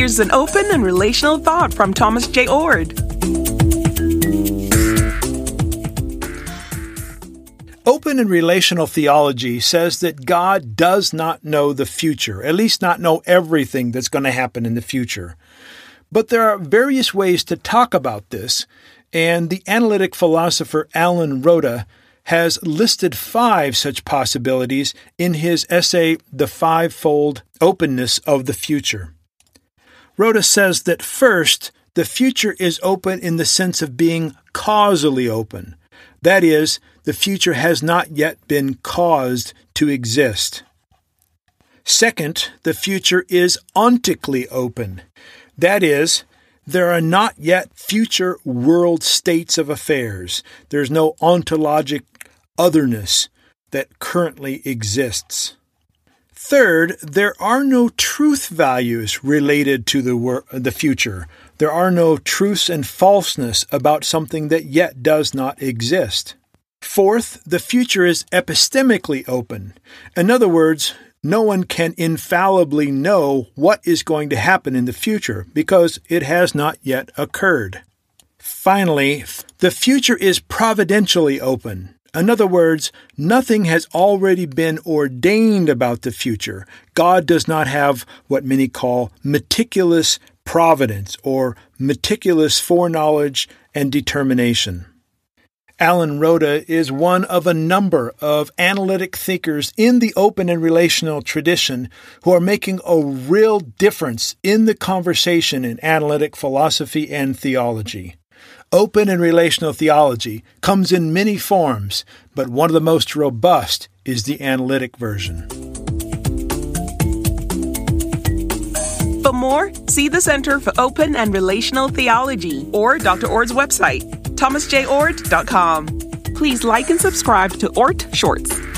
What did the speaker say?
Here's an open and relational thought from Thomas J. Oord. Open and relational theology says that God does not know the future, at least not know everything that's going to happen in the future. But there are various ways to talk about this, and the analytic philosopher Alan Rhoda has listed five such possibilities in his essay, The Fivefold Openness of the Future. Rhoda says that first, the future is open in the sense of being causally open. That is, the future has not yet been caused to exist. Second, the future is ontically open. That is, there are not yet future world states of affairs. There's no ontologic otherness that currently exists. Third, there are no truth values related to the, wor- the future. There are no truths and falseness about something that yet does not exist. Fourth, the future is epistemically open. In other words, no one can infallibly know what is going to happen in the future because it has not yet occurred. Finally, the future is providentially open. In other words, nothing has already been ordained about the future. God does not have what many call meticulous providence or meticulous foreknowledge and determination. Alan Rhoda is one of a number of analytic thinkers in the open and relational tradition who are making a real difference in the conversation in analytic philosophy and theology. Open and relational theology comes in many forms, but one of the most robust is the analytic version. For more, see the Center for Open and Relational Theology or Dr. Oord's website, thomasjoord.com. Please like and subscribe to Oord Shorts.